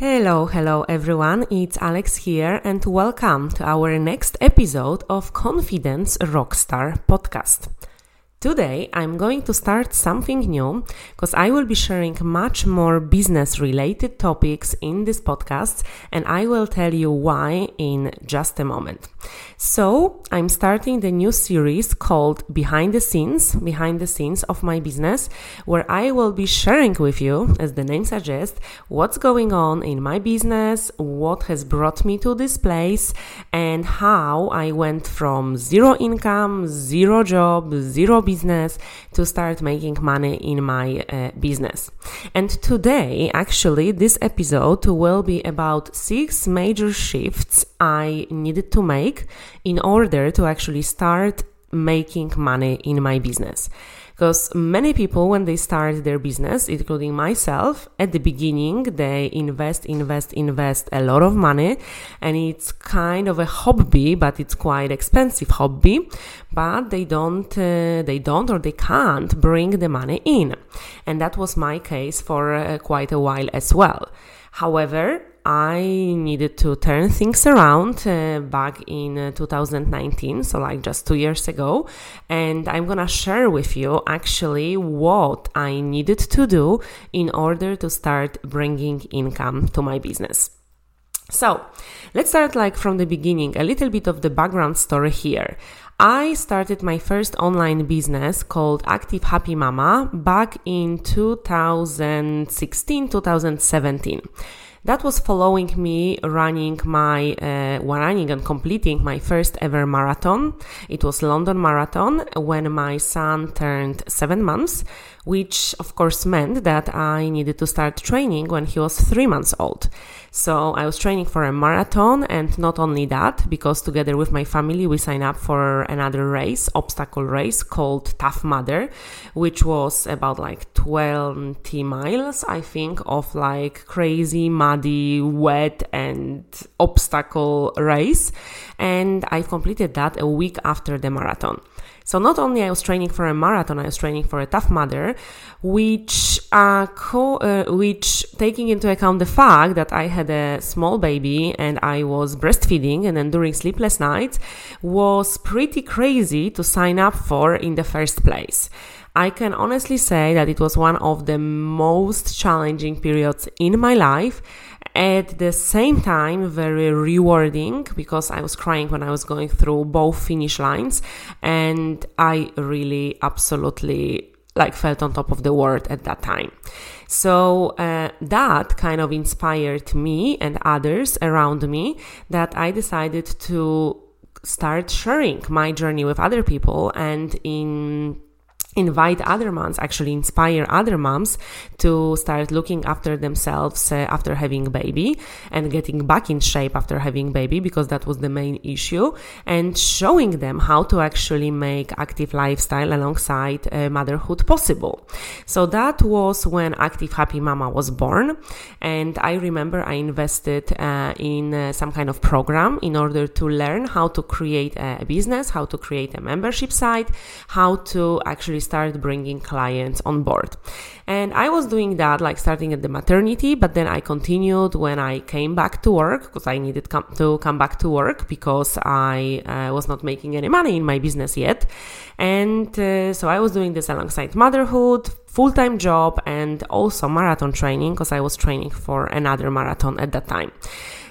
Hello, hello everyone, it's Alex here, and welcome to our next episode of Confidence Rockstar podcast. Today, I'm going to start something new because I will be sharing much more business related topics in this podcast, and I will tell you why in just a moment. So, I'm starting the new series called Behind the Scenes, Behind the Scenes of My Business, where I will be sharing with you, as the name suggests, what's going on in my business, what has brought me to this place, and how I went from zero income, zero job, zero business to start making money in my uh, business. And today, actually, this episode will be about six major shifts I needed to make in order to actually start making money in my business. Because many people, when they start their business, including myself, at the beginning, they invest, invest, invest a lot of money. And it's kind of a hobby, but it's quite expensive hobby. But they don't, uh, they don't or they can't bring the money in. And that was my case for uh, quite a while as well. However, I needed to turn things around uh, back in uh, 2019, so like just two years ago. And I'm gonna share with you actually what I needed to do in order to start bringing income to my business. So let's start like from the beginning, a little bit of the background story here. I started my first online business called Active Happy Mama back in 2016, 2017 that was following me running my uh, running and completing my first ever marathon. It was london marathon when my son turned seven months which of course meant that i needed to start training when he was three months old so I was training for a marathon and not only that, because together with my family, we signed up for another race, obstacle race called Tough Mudder, which was about like 20 miles, I think, of like crazy, muddy, wet and obstacle race. And I completed that a week after the marathon. So not only I was training for a marathon, I was training for a Tough Mudder, which uh, co- uh, which taking into account the fact that I had a small baby and I was breastfeeding and then during sleepless nights was pretty crazy to sign up for in the first place. I can honestly say that it was one of the most challenging periods in my life at the same time very rewarding because I was crying when I was going through both finish lines and I really absolutely like felt on top of the world at that time. So uh, that kind of inspired me and others around me that I decided to start sharing my journey with other people and in invite other moms, actually inspire other moms to start looking after themselves uh, after having a baby and getting back in shape after having baby because that was the main issue and showing them how to actually make active lifestyle alongside uh, motherhood possible. So that was when Active Happy Mama was born and I remember I invested uh, in uh, some kind of program in order to learn how to create a business, how to create a membership site, how to actually start bringing clients on board. And I was doing that like starting at the maternity, but then I continued when I came back to work because I needed com- to come back to work because I uh, was not making any money in my business yet. And uh, so I was doing this alongside motherhood, full time job, and also marathon training because I was training for another marathon at that time.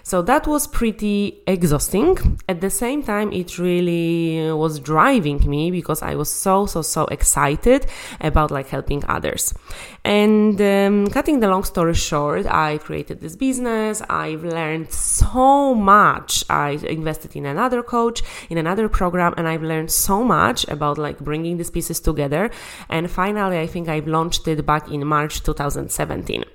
So that was pretty exhausting. At the same time, it really was driving me because I was so, so, so excited about like helping others. And um, cutting the long story short, I created this business. I've learned so much. I invested in another coach, in another program, and I've learned so much about like bringing these pieces together. And finally, I think I've launched it back in March 2017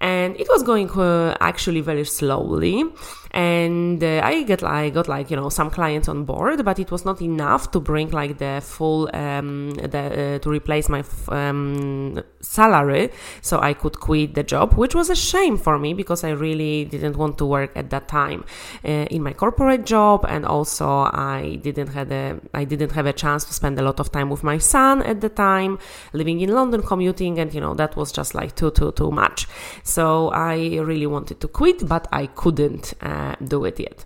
and it was going uh, actually very slowly. And uh, I get I got like you know some clients on board, but it was not enough to bring like the full um, the, uh, to replace my f- um, salary, so I could quit the job, which was a shame for me because I really didn't want to work at that time uh, in my corporate job, and also I didn't have a I didn't have a chance to spend a lot of time with my son at the time, living in London, commuting, and you know that was just like too too too much. So I really wanted to quit, but I couldn't. Uh, do it yet.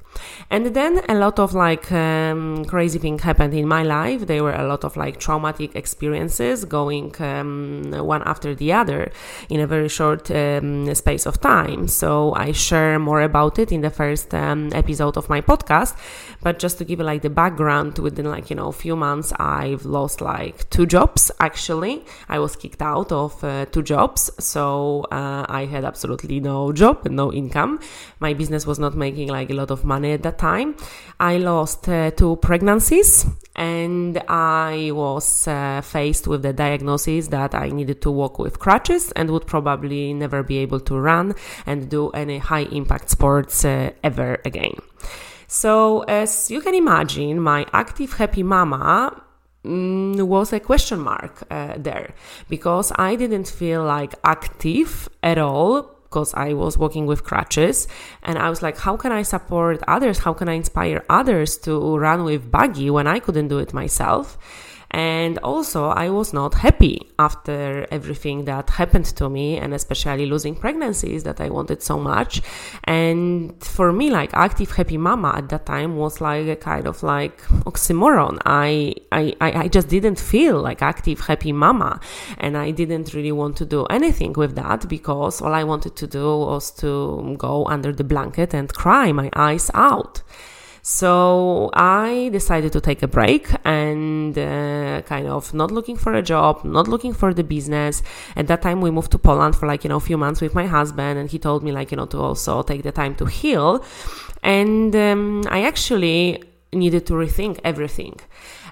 And then a lot of like um, crazy things happened in my life. There were a lot of like traumatic experiences going um, one after the other in a very short um, space of time. So I share more about it in the first um, episode of my podcast. But just to give you like the background, within like you know a few months, I've lost like two jobs. Actually, I was kicked out of uh, two jobs, so uh, I had absolutely no job, no income. My business was not making like a lot of money at that time. I lost uh, two pregnancies and I was uh, faced with the diagnosis that I needed to walk with crutches and would probably never be able to run and do any high impact sports uh, ever again. So, as you can imagine, my active, happy mama mm, was a question mark uh, there because I didn't feel like active at all because I was walking with crutches and I was like, how can I support others? How can I inspire others to run with buggy when I couldn't do it myself? And also, I was not happy after everything that happened to me, and especially losing pregnancies that I wanted so much. And for me, like active happy mama at that time was like a kind of like oxymoron. I, I, I just didn't feel like active happy mama, and I didn't really want to do anything with that because all I wanted to do was to go under the blanket and cry my eyes out. So I decided to take a break and uh, kind of not looking for a job, not looking for the business. At that time, we moved to Poland for like, you know, a few months with my husband, and he told me, like, you know, to also take the time to heal. And um, I actually needed to rethink everything.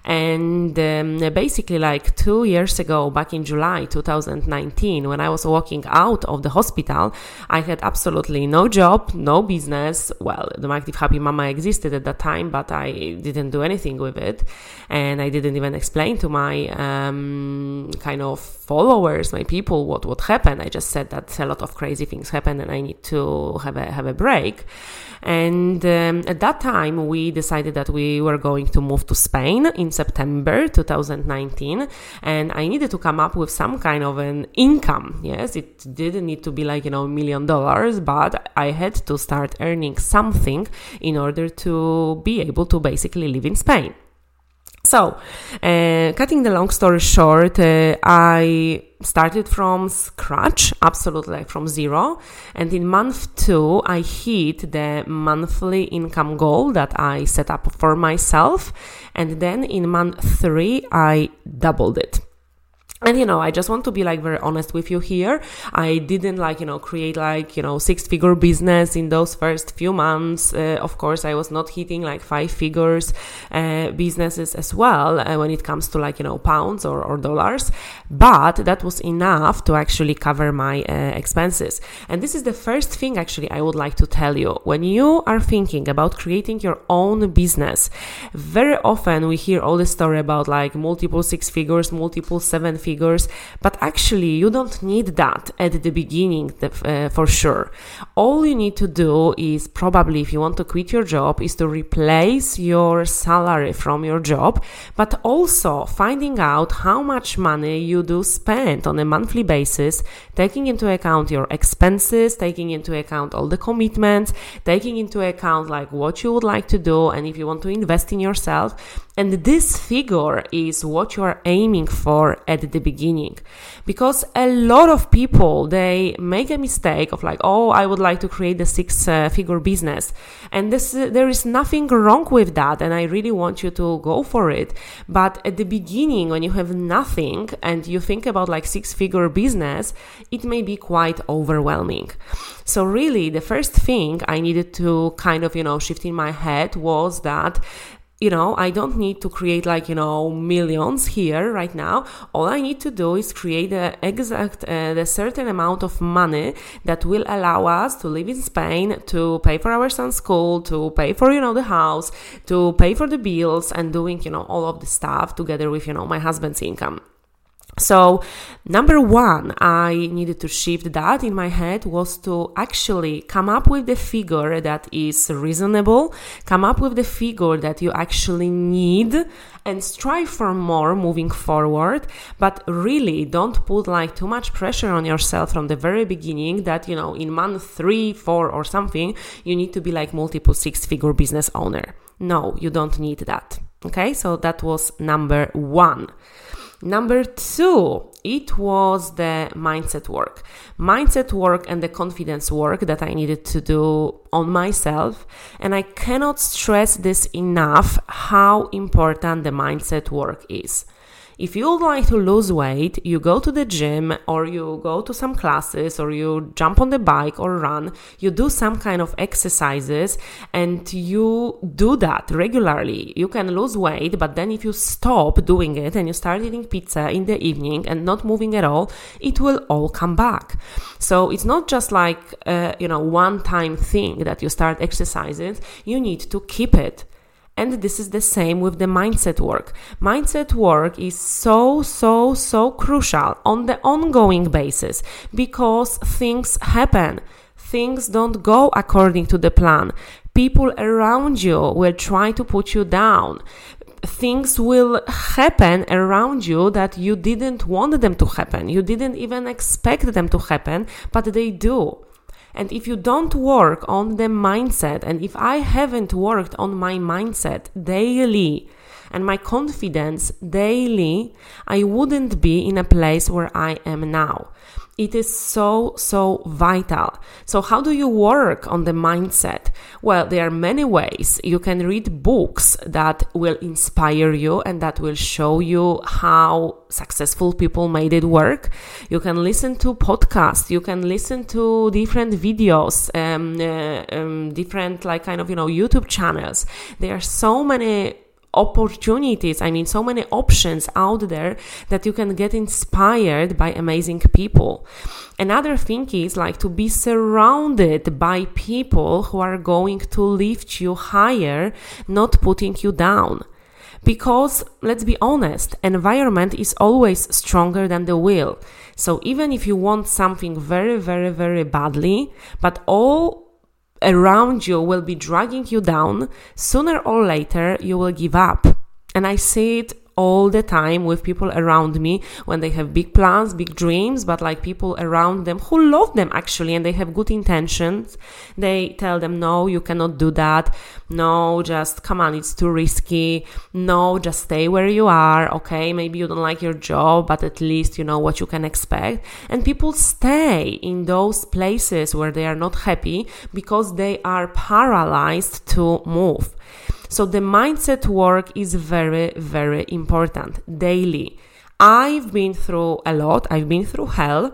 And um, basically, like two years ago, back in July 2019, when I was walking out of the hospital, I had absolutely no job, no business. Well, the Active Happy Mama existed at that time, but I didn't do anything with it. And I didn't even explain to my um, kind of followers, my people, what, what happened. I just said that a lot of crazy things happened and I need to have a, have a break. And um, at that time, we decided that we were going to move to Spain in September 2019. And I needed to come up with some kind of an income. Yes, it didn't need to be like, you know, a million dollars, but I had to start earning something in order to be able to basically live in Spain. So, uh, cutting the long story short, uh, I started from scratch, absolutely from zero. And in month two, I hit the monthly income goal that I set up for myself. And then in month three, I doubled it and you know i just want to be like very honest with you here. I didn't like you know create like you know six figure business in those first few months. Uh, of course i was not hitting like five figures uh, businesses as well uh, when it comes to like you know pounds or, or dollars. But that was enough to actually cover my uh, expenses. And this is the first thing actually i would like to tell you. When you are thinking about creating your own business very often we hear all the story about like multiple six figures multiple seven figures figures, but actually you don't need that at the beginning uh, for sure. All you need to do is probably if you want to quit your job is to replace your salary from your job, but also finding out how much money you do spend on a monthly basis, taking into account your expenses, taking into account all the commitments, taking into account like what you would like to do and if you want to invest in yourself And this figure is what you are aiming for at the beginning. Because a lot of people, they make a mistake of like, oh, I would like to create a six uh, figure business. And this, uh, there is nothing wrong with that. And I really want you to go for it. But at the beginning, when you have nothing and you think about like six figure business, it may be quite overwhelming. So really, the first thing I needed to kind of, you know, shift in my head was that you know, I don't need to create like, you know, millions here right now. All I need to do is create the exact, uh, the certain amount of money that will allow us to live in Spain, to pay for our son's school, to pay for, you know, the house, to pay for the bills and doing, you know, all of the stuff together with, you know, my husband's income. So, number one, I needed to shift that in my head was to actually come up with the figure that is reasonable, come up with the figure that you actually need and strive for more moving forward. But really don't put like too much pressure on yourself from the very beginning that, you know, in month three, four or something, you need to be like multiple six figure business owner. No, you don't need that. Okay. So that was number one. Number two, it was the mindset work. Mindset work and the confidence work that I needed to do on myself. And I cannot stress this enough how important the mindset work is. If you like to lose weight, you go to the gym or you go to some classes or you jump on the bike or run, you do some kind of exercises and you do that regularly. You can lose weight, but then if you stop doing it and you start eating pizza in the evening and not moving at all, it will all come back. So it's not just like, uh, you know, one time thing that you start exercising, you need to keep it. And this is the same with the mindset work. Mindset work is so, so, so crucial on the ongoing basis because things happen. Things don't go according to the plan. People around you will try to put you down things will happen around you that you didn't want them to happen. You didn't even expect them to happen, but they do. And if you don't work on the mindset, and if I haven't worked on my mindset daily and my confidence daily, I wouldn't be in a place where I am now. It is so, so vital. So, how do you work on the mindset? Well, there are many ways. You can read books that will inspire you and that will show you how successful people made it work. You can listen to podcasts. You can listen to different videos, um, uh, um, different, like, kind of, you know, YouTube channels. There are so many opportunities i mean so many options out there that you can get inspired by amazing people. Another thing is like to be surrounded by people who are going to lift you higher not putting you down. Because let's be honest environment is always stronger than the will. So even if you want something very very very badly but all around you will be dragging you down, sooner or later you will give up. And I see it all the time with people around me when they have big plans, big dreams, but like people around them who love them actually and they have good intentions. They tell them, no, you cannot do that. No, just come on, it's too risky. No, just stay where you are. Okay, maybe you don't like your job, but at least you know what you can expect. And people stay in those places where they are not happy because they are paralyzed to move. So the mindset work is very, very important daily. I've been through a lot, I've been through hell,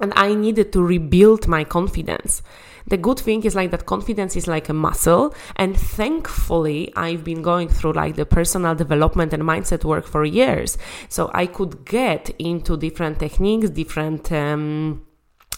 and I needed to rebuild my confidence. The good thing is like that confidence is like a muscle, and thankfully, I've been going through like the personal development and mindset work for years. So I could get into different techniques, different. Um,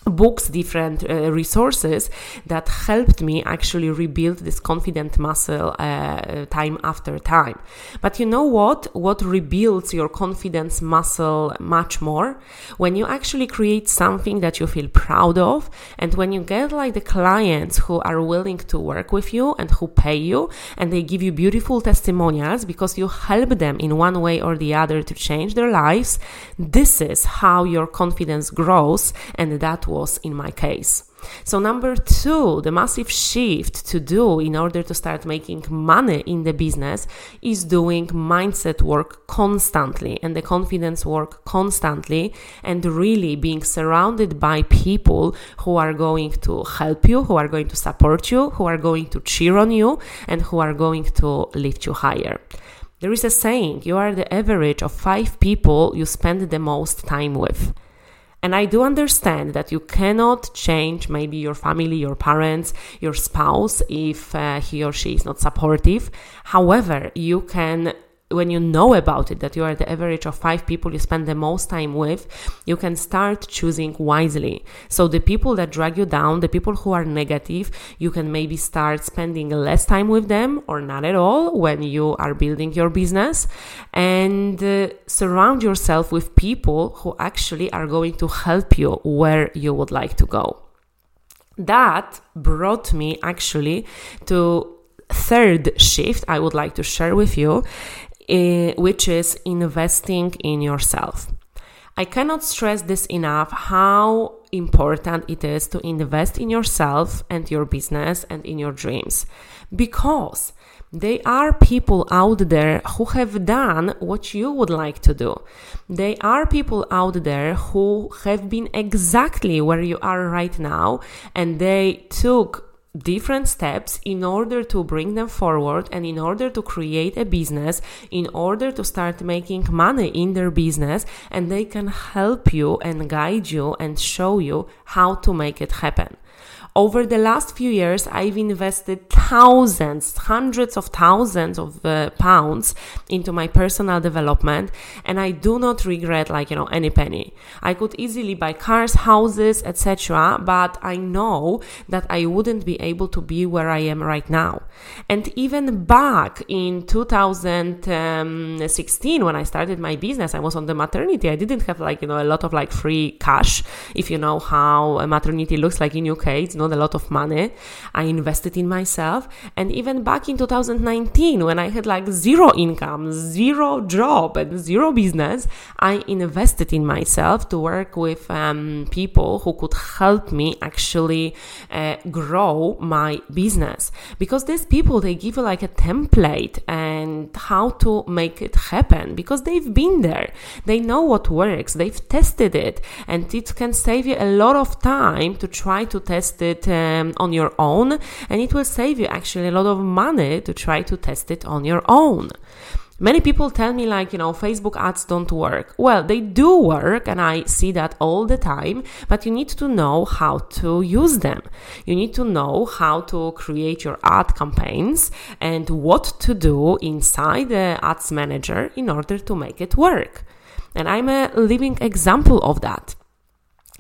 books, different uh, resources that helped me actually rebuild this confident muscle uh, time after time. But you know what? What rebuilds your confidence muscle much more? When you actually create something that you feel proud of, and when you get like the clients who are willing to work with you and who pay you, and they give you beautiful testimonials because you help them in one way or the other to change their lives, this is how your confidence grows, and that was in my case. So, number two, the massive shift to do in order to start making money in the business is doing mindset work constantly and the confidence work constantly and really being surrounded by people who are going to help you, who are going to support you, who are going to cheer on you, and who are going to lift you higher. There is a saying you are the average of five people you spend the most time with. And I do understand that you cannot change maybe your family, your parents, your spouse if uh, he or she is not supportive. However, you can when you know about it that you are the average of five people you spend the most time with, you can start choosing wisely. So the people that drag you down, the people who are negative, you can maybe start spending less time with them or not at all when you are building your business and uh, surround yourself with people who actually are going to help you where you would like to go. That brought me actually to third shift I would like to share with you Uh, which is investing in yourself. I cannot stress this enough how important it is to invest in yourself and your business and in your dreams because they are people out there who have done what you would like to do. They are people out there who have been exactly where you are right now and they took different steps in order to bring them forward and in order to create a business, in order to start making money in their business, and they can help you and guide you and show you how to make it happen. Over the last few years, I've invested thousands, hundreds of thousands of uh, pounds into my personal development, and I do not regret, like, you know, any penny. I could easily buy cars, houses, etc., but I know that I wouldn't be able to be where I am right now. And even back in 2016, when I started my business, I was on the maternity. I didn't have, like, you know, a lot of like free cash. If you know how a maternity looks like in UK, it's not a lot of money. I invested in myself. And even back in 2019, when I had like zero income, zero job, and zero business, I invested in myself to work with um, people who could help me actually uh, grow my business. Because these people, they give you like a template and how to make it happen because they've been there. They know what works. They've tested it and it can save you a lot of time to try to test it it um, on your own and it will save you actually a lot of money to try to test it on your own. Many people tell me, like, you know, Facebook ads don't work. Well, they do work, and I see that all the time, but you need to know how to use them. You need to know how to create your ad campaigns and what to do inside the ads manager in order to make it work. And I'm a living example of that.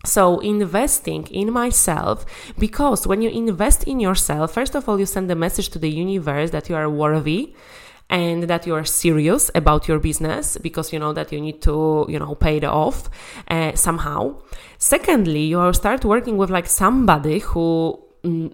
So, investing in myself, because when you invest in yourself, first of all, you send a message to the universe that you are worthy and that you are serious about your business because you know that you need to, you know, pay it off uh, somehow. Secondly, you start working with like somebody who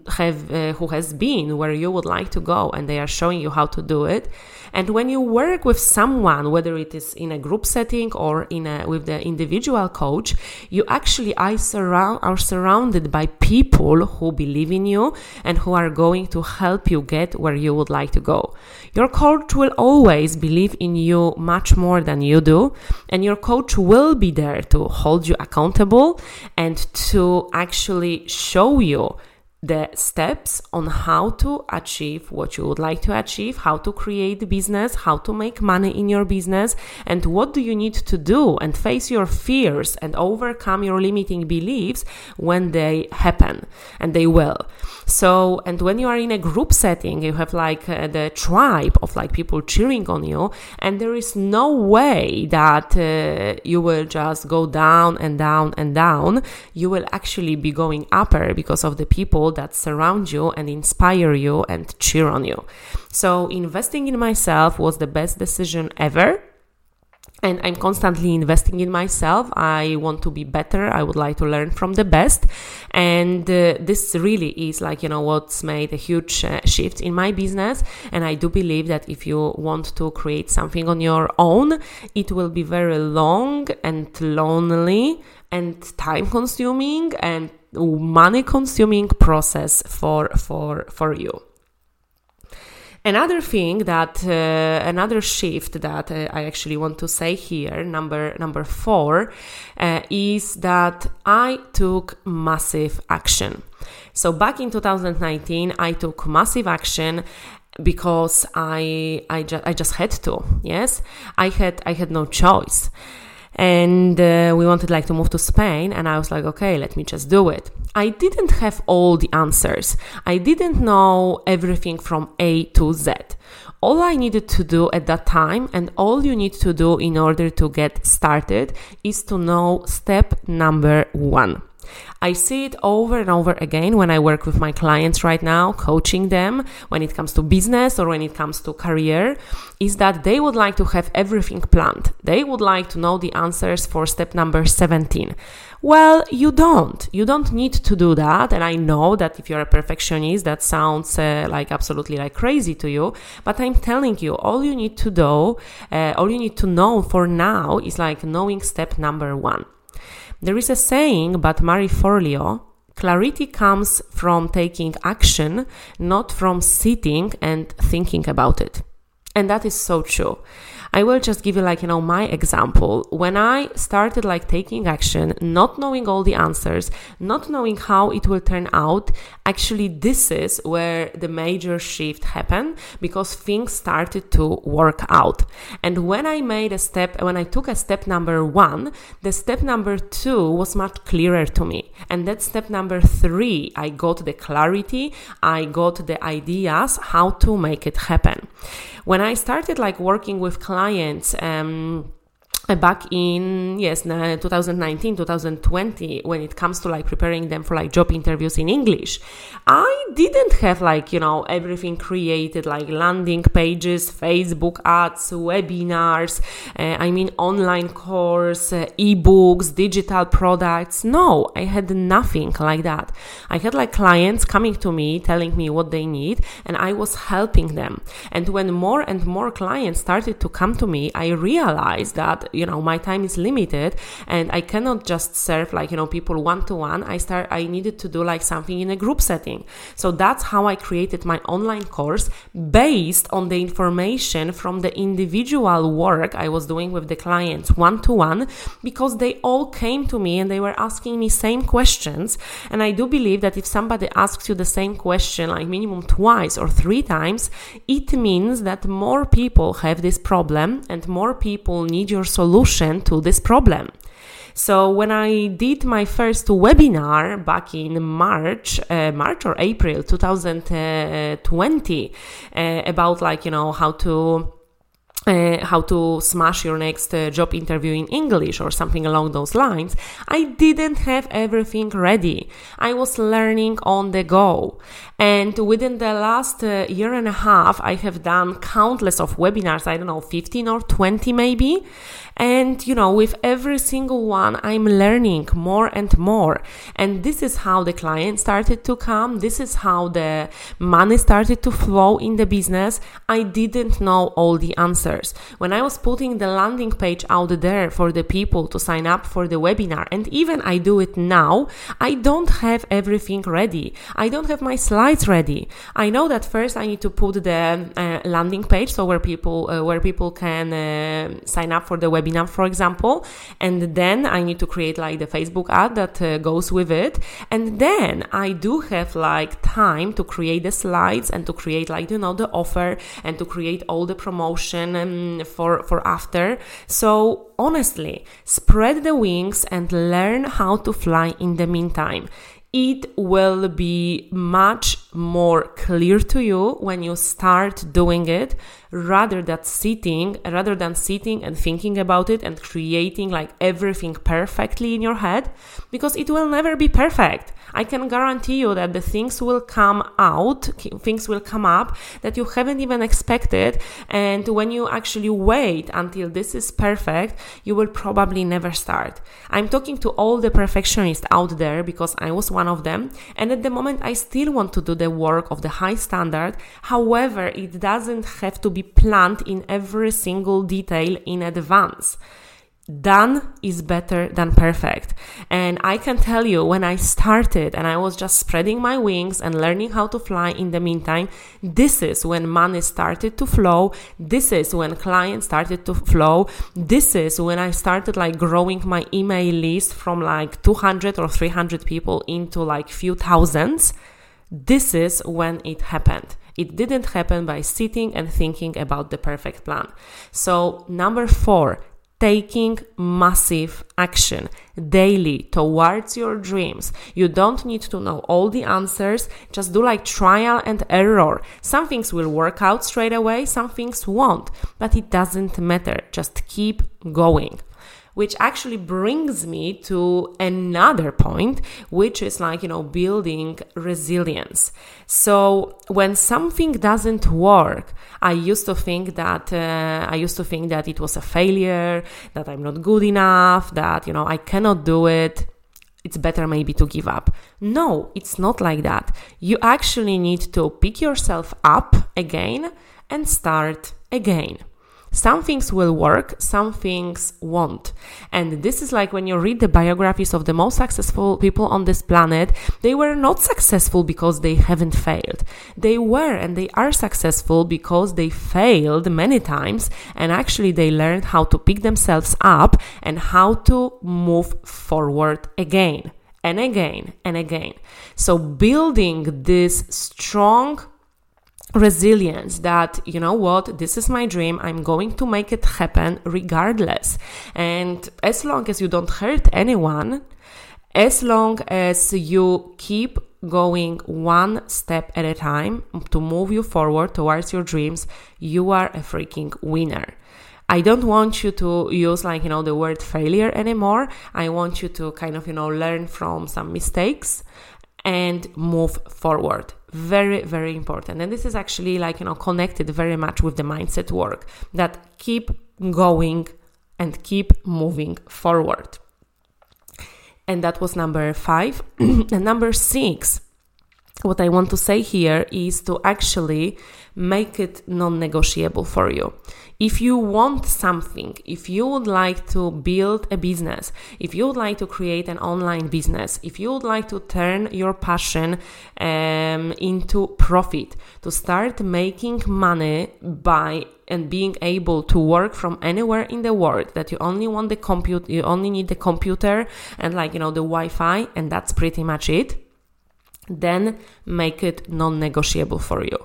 have uh, who has been where you would like to go and they are showing you how to do it and when you work with someone, whether it is in a group setting or in a, with the individual coach, you actually I surround, are surrounded by people who believe in you and who are going to help you get where you would like to go. Your coach will always believe in you much more than you do, and your coach will be there to hold you accountable and to actually show you the steps on how to achieve what you would like to achieve, how to create business, how to make money in your business, and what do you need to do and face your fears and overcome your limiting beliefs when they happen and they will. So, and when you are in a group setting, you have like uh, the tribe of like people cheering on you, and there is no way that uh, you will just go down and down and down. You will actually be going upper because of the people that surround you and inspire you and cheer on you. So, investing in myself was the best decision ever and I'm constantly investing in myself. I want to be better. I would like to learn from the best. And uh, this really is like, you know, what's made a huge uh, shift in my business. And I do believe that if you want to create something on your own, it will be very long and lonely and time consuming and money consuming process for for for you Another thing that uh, another shift that uh, I actually want to say here, number number four, uh, is that I took massive action. So back in 2019, I took massive action because I I, ju- I just had to. Yes, I had I had no choice and uh, we wanted like to move to Spain and I was like okay let me just do it. I didn't have all the answers. I didn't know everything from A to Z. All I needed to do at that time and all you need to do in order to get started is to know step number 1 I see it over and over again when I work with my clients right now, coaching them when it comes to business or when it comes to career, is that they would like to have everything planned. They would like to know the answers for step number 17. Well, you don't. You don't need to do that. And I know that if you're a perfectionist, that sounds uh, like absolutely like crazy to you. But I'm telling you, all you need to do, uh, all you need to know for now is like knowing step number one. There is a saying by Marie Forleo clarity comes from taking action, not from sitting and thinking about it. And that is so true. I will just give you like, you know, my example. When I started like taking action, not knowing all the answers, not knowing how it will turn out, actually this is where the major shift happened because things started to work out. And when I made a step, when I took a step number one, the step number two was much clearer to me. And that step number three, I got the clarity, I got the ideas how to make it happen. When I started like working with clients, um, uh, back in yes 2019 2020 when it comes to like preparing them for like job interviews in english. I didn't have like you know everything created like landing pages facebook ads webinars uh, i mean online course uh, ebooks digital products. No i had nothing like that. I had like clients coming to me telling me what they need and i was helping them. And when more and more clients started to come to me i realized that you know my time is limited and i cannot just serve like you know people one to one i start i needed to do like something in a group setting. So that's how i created my online course based on the information from the individual work i was doing with the clients one to one because they all came to me and they were asking me same questions. And i do believe that if somebody asks you the same question like minimum twice or three times it means that more people have this problem and more people need your solution solution to this problem. So when I did my first webinar back in March, uh, March or April 2020, uh, about like you know how to uh, how to smash your next uh, job interview in English or something along those lines, I didn't have everything ready. I was learning on the go. And within the last uh, year and a half, I have done countless of webinars, I don't know, 15 or 20 maybe. And, you know, with every single one, I'm learning more and more. And this is how the client started to come. This is how the money started to flow in the business. I didn't know all the answers. When I was putting the landing page out there for the people to sign up for the webinar, and even I do it now, I don't have everything ready. I don't have my slides ready. I know that first I need to put the uh, landing page so where people, uh, where people can uh, sign up for the webinar webinar, for example. And then I need to create like the Facebook ad that uh, goes with it. And then I do have like time to create the slides and to create like, you know, the offer and to create all the promotion um, for, for after. So honestly, spread the wings and learn how to fly in the meantime it will be much more clear to you when you start doing it rather than sitting rather than sitting and thinking about it and creating like everything perfectly in your head because it will never be perfect. I can guarantee you that the things will come out things will come up that you haven't even expected and when you actually wait until this is perfect you will probably never start. I'm talking to all the perfectionists out there because i was one of them and at the moment i still want to do the work of the high standard however it doesn't have to be planned in every single detail in advance. done is better than perfect. And I can tell you when I started and I was just spreading my wings and learning how to fly in the meantime, this is when money started to flow. This is when clients started to flow. This is when I started like growing my email list from like 200 or 300 people into like few thousands. This is when it happened. It didn't happen by sitting and thinking about the perfect plan. So, number four, taking massive action daily towards your dreams. You don't need to know all the answers, just do like trial and error. Some things will work out straight away, some things won't, but it doesn't matter. Just keep going which actually brings me to another point, which is like, you know, building resilience. So when something doesn't work, I used to think that, uh, I used to think that it was a failure, that I'm not good enough, that, you know, I cannot do it it's better maybe to give up. No, it's not like that. You actually need to pick yourself up again and start again. Some things will work, some things won't. And this is like when you read the biographies of the most successful people on this planet, they were not successful because they haven't failed. They were and they are successful because they failed many times and actually they learned how to pick themselves up and how to move forward again and again and again. So building this strong resilience that you know what this is my dream i'm going to make it happen regardless. And as long as you don't hurt anyone as long as you keep going one step at a time to move you forward towards your dreams you are a freaking winner. I don't want you to use like, you know, the word failure anymore. I want you to kind of, you know, learn from some mistakes and move forward very very important. And this is actually like you know connected very much with the mindset work that keep going and keep moving forward. And that was number 5 and number 6 what I want to say here is to actually make it non negotiable for you. If you want something, if you would like to build a business, if you would like to create an online business, if you would like to turn your passion um, into profit, to start making money by and being able to work from anywhere in the world that you only want the compute you only need the computer and like you know the wi-fi and that's pretty much it then make it non negotiable for you.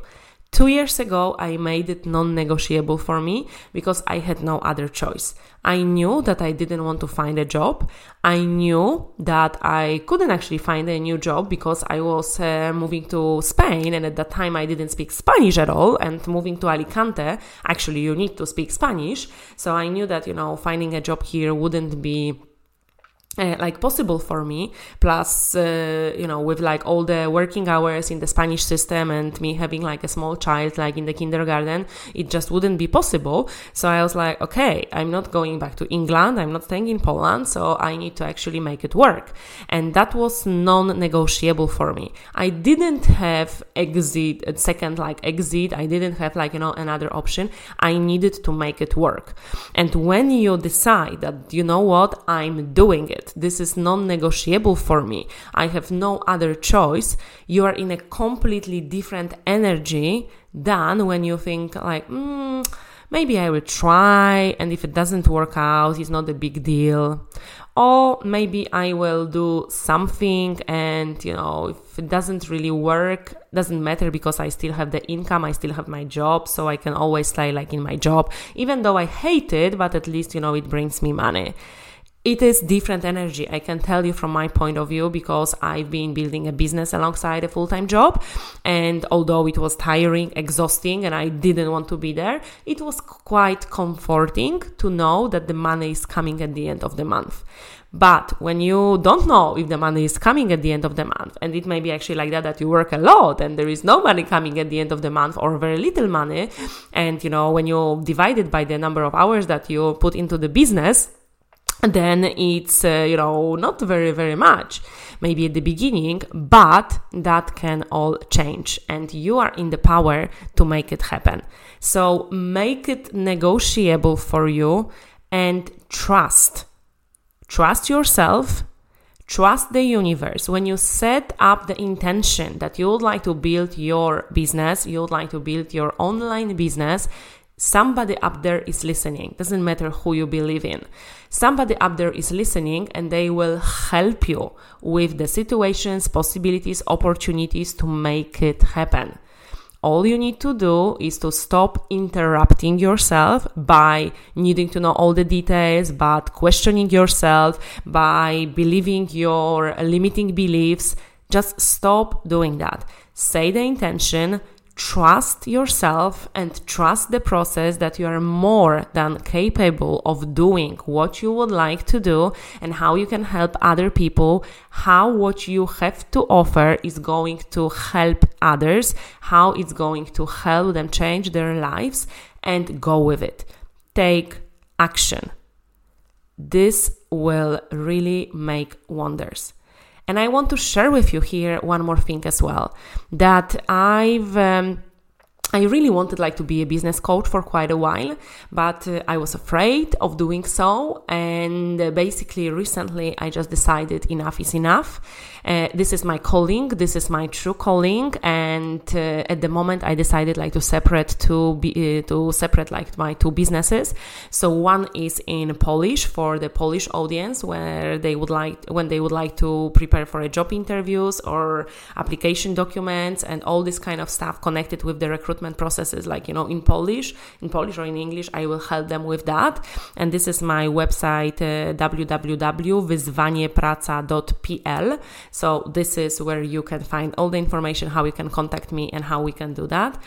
Two years ago, I made it non negotiable for me because I had no other choice. I knew that I didn't want to find a job. I knew that I couldn't actually find a new job because I was uh, moving to Spain and at that time I didn't speak Spanish at all. And moving to Alicante, actually, you need to speak Spanish. So I knew that, you know, finding a job here wouldn't be uh, like possible for me. Plus uh, you know with like all the working hours in the spanish system and me having like a small child like in the kindergarten it just wouldn't be possible. So i was like okay i'm not going back to england. I'm not staying in poland. So i need to actually make it work. And that was non-negotiable for me. I didn't have exit second like exit. I didn't have like you know another option. I needed to make it work. And when you decide that you know what i'm doing it it. This is non negotiable for me. I have no other choice. You are in a completely different energy than when you think, like, mm, maybe I will try, and if it doesn't work out, it's not a big deal. Or maybe I will do something, and you know, if it doesn't really work, doesn't matter because I still have the income, I still have my job, so I can always stay like in my job, even though I hate it, but at least you know it brings me money it is different energy i can tell you from my point of view because i've been building a business alongside a full-time job and although it was tiring exhausting and i didn't want to be there it was quite comforting to know that the money is coming at the end of the month. But when you don't know if the money is coming at the end of the month, and it may be actually like that, that you work a lot and there is no money coming at the end of the month or very little money, and you know, when you divide it by the number of hours that you put into the business, then it's uh, you know not very very much maybe at the beginning but that can all change and you are in the power to make it happen so make it negotiable for you and trust. Trust yourself, trust the universe. When you set up the intention that you would like to build your business, you would like to build your online business, somebody up there is listening. Doesn't matter who you believe in. Somebody up there is listening and they will help you with the situations, possibilities, opportunities to make it happen. All you need to do is to stop interrupting yourself by needing to know all the details, but questioning yourself, by believing your limiting beliefs. Just stop doing that. Say the intention, trust yourself and trust the process that you are more than capable of doing what you would like to do and how you can help other people, how what you have to offer is going to help others, how it's going to help them change their lives, and go with it. Take action. This will really make wonders. And I want to share with you here one more thing as well that I've. Um, I really wanted like to be a business coach for quite a while, but uh, I was afraid of doing so. And uh, basically, recently, I just decided enough is enough. Uh, this is my calling. This is my true calling. And uh, at the moment, I decided like to separate to be uh, to separate like my two businesses. So one is in Polish for the Polish audience, where they would like when they would like to prepare for a job interviews or application documents and all this kind of stuff connected with the recruitment processes like you know in polish in polish or in english i will help them with that and this is my website uh, www.wyzwaniepraca.pl so this is where you can find all the information how you can contact me and how we can do that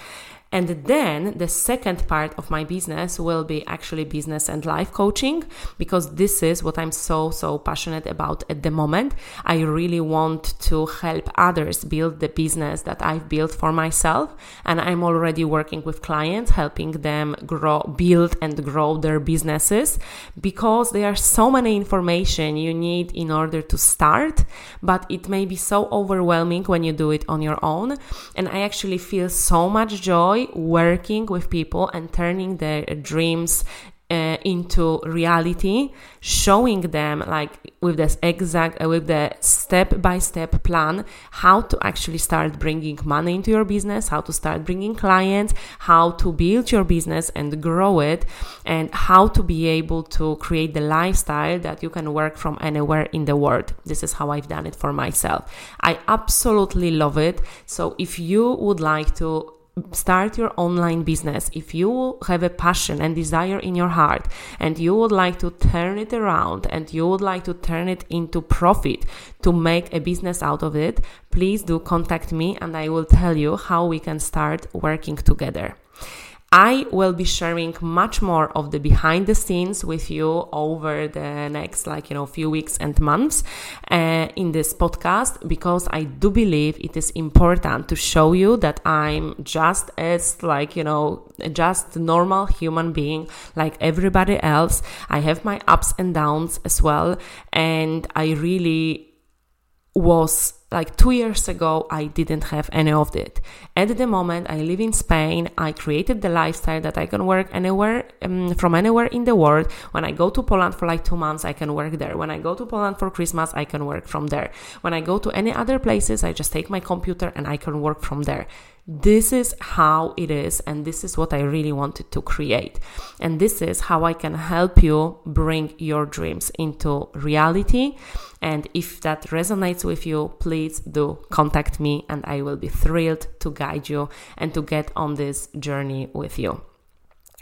and then the second part of my business will be actually business and life coaching because this is what I'm so, so passionate about at the moment. I really want to help others build the business that I've built for myself. And I'm already working with clients, helping them grow, build and grow their businesses because there are so many information you need in order to start, but it may be so overwhelming when you do it on your own. And I actually feel so much joy working with people and turning their dreams uh, into reality showing them like with this exact uh, with the step by step plan how to actually start bringing money into your business how to start bringing clients how to build your business and grow it and how to be able to create the lifestyle that you can work from anywhere in the world. This is how i've done it for myself. I absolutely love it. So if you would like to start your online business, if you have a passion and desire in your heart and you would like to turn it around and you would like to turn it into profit to make a business out of it, please do contact me and I will tell you how we can start working together. I will be sharing much more of the behind the scenes with you over the next, like, you know, few weeks and months uh, in this podcast because I do believe it is important to show you that I'm just as, like, you know, just normal human being like everybody else. I have my ups and downs as well. And I really was like two years ago, I didn't have any of it. At the moment, I live in Spain. I created the lifestyle that I can work anywhere um, from anywhere in the world. When I go to Poland for like two months, I can work there. When I go to Poland for Christmas, I can work from there. When I go to any other places, I just take my computer and I can work from there. This is how it is, and this is what I really wanted to create. And this is how I can help you bring your dreams into reality. And if that resonates with you, please do contact me, and I will be thrilled to guide you and to get on this journey with you.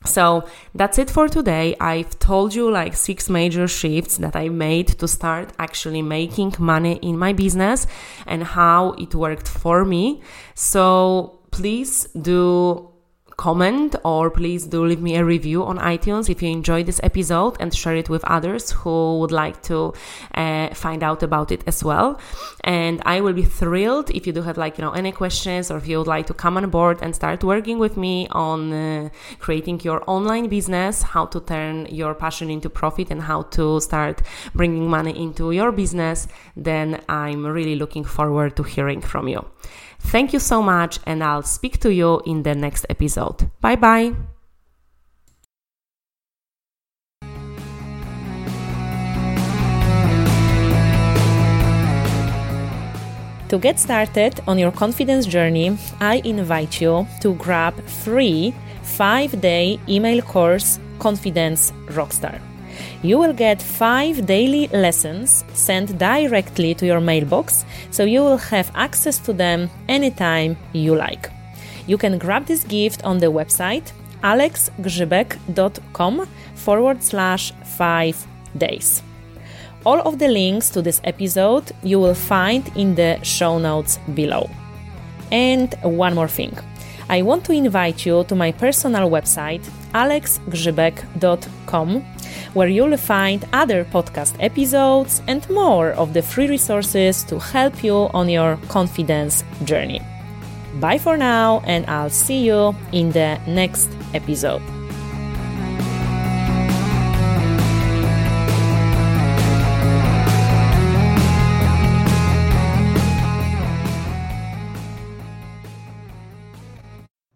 So that's it for today. I've told you like six major shifts that I made to start actually making money in my business and how it worked for me. So please do comment or please do leave me a review on iTunes if you enjoyed this episode and share it with others who would like to uh, find out about it as well. And I will be thrilled if you do have like, you know, any questions or if you would like to come on board and start working with me on uh, creating your online business, how to turn your passion into profit and how to start bringing money into your business, then I'm really looking forward to hearing from you. Thank you so much, and I'll speak to you in the next episode. Bye bye. To get started on your confidence journey, I invite you to grab free 5-day email course Confidence Rockstar. You will get 5 daily lessons sent directly to your mailbox, so you will have access to them anytime you like. You can grab this gift on the website alexgrzybek.com forward slash 5 days. All of the links to this episode you will find in the show notes below. And one more thing. I want to invite you to my personal website alexgrzybek.com where you'll find other podcast episodes and more of the free resources to help you on your confidence journey. Bye for now, and I'll see you in the next episode.